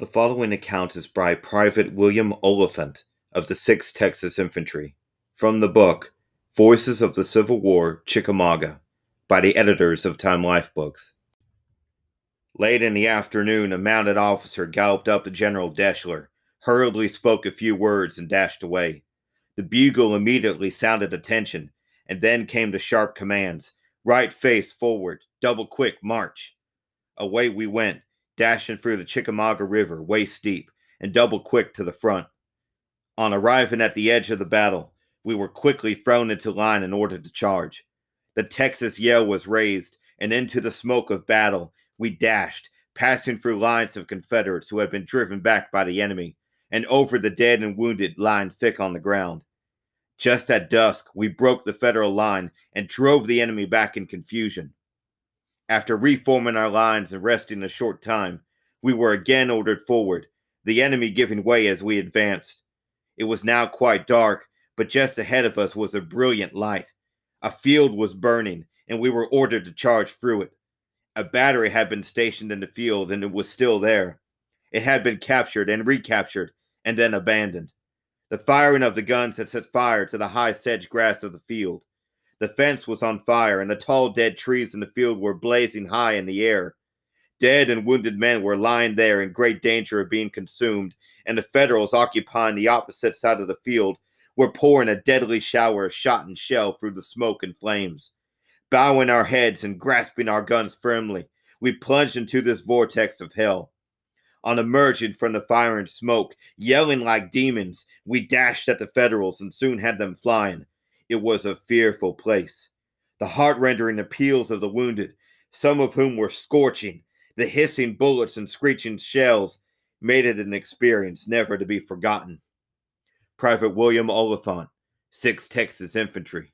The following account is by Private William Oliphant of the 6th Texas Infantry from the book Voices of the Civil War Chickamauga by the editors of Time Life Books. Late in the afternoon, a mounted officer galloped up to General Deshler, hurriedly spoke a few words, and dashed away. The bugle immediately sounded attention, and then came the sharp commands right face forward, double quick, march. Away we went dashing through the Chickamauga River waist deep and double quick to the front. On arriving at the edge of the battle, we were quickly thrown into line in order to charge. The Texas yell was raised, and into the smoke of battle we dashed, passing through lines of Confederates who had been driven back by the enemy, and over the dead and wounded lying thick on the ground. Just at dusk, we broke the Federal line and drove the enemy back in confusion. After reforming our lines and resting a short time, we were again ordered forward, the enemy giving way as we advanced. It was now quite dark, but just ahead of us was a brilliant light. A field was burning, and we were ordered to charge through it. A battery had been stationed in the field, and it was still there. It had been captured and recaptured, and then abandoned. The firing of the guns had set fire to the high sedge grass of the field. The fence was on fire, and the tall dead trees in the field were blazing high in the air. Dead and wounded men were lying there in great danger of being consumed, and the Federals occupying the opposite side of the field were pouring a deadly shower of shot and shell through the smoke and flames. Bowing our heads and grasping our guns firmly, we plunged into this vortex of hell. On emerging from the fire and smoke, yelling like demons, we dashed at the Federals and soon had them flying. It was a fearful place. The heart rending appeals of the wounded, some of whom were scorching, the hissing bullets and screeching shells made it an experience never to be forgotten. Private William Oliphant, 6th Texas Infantry.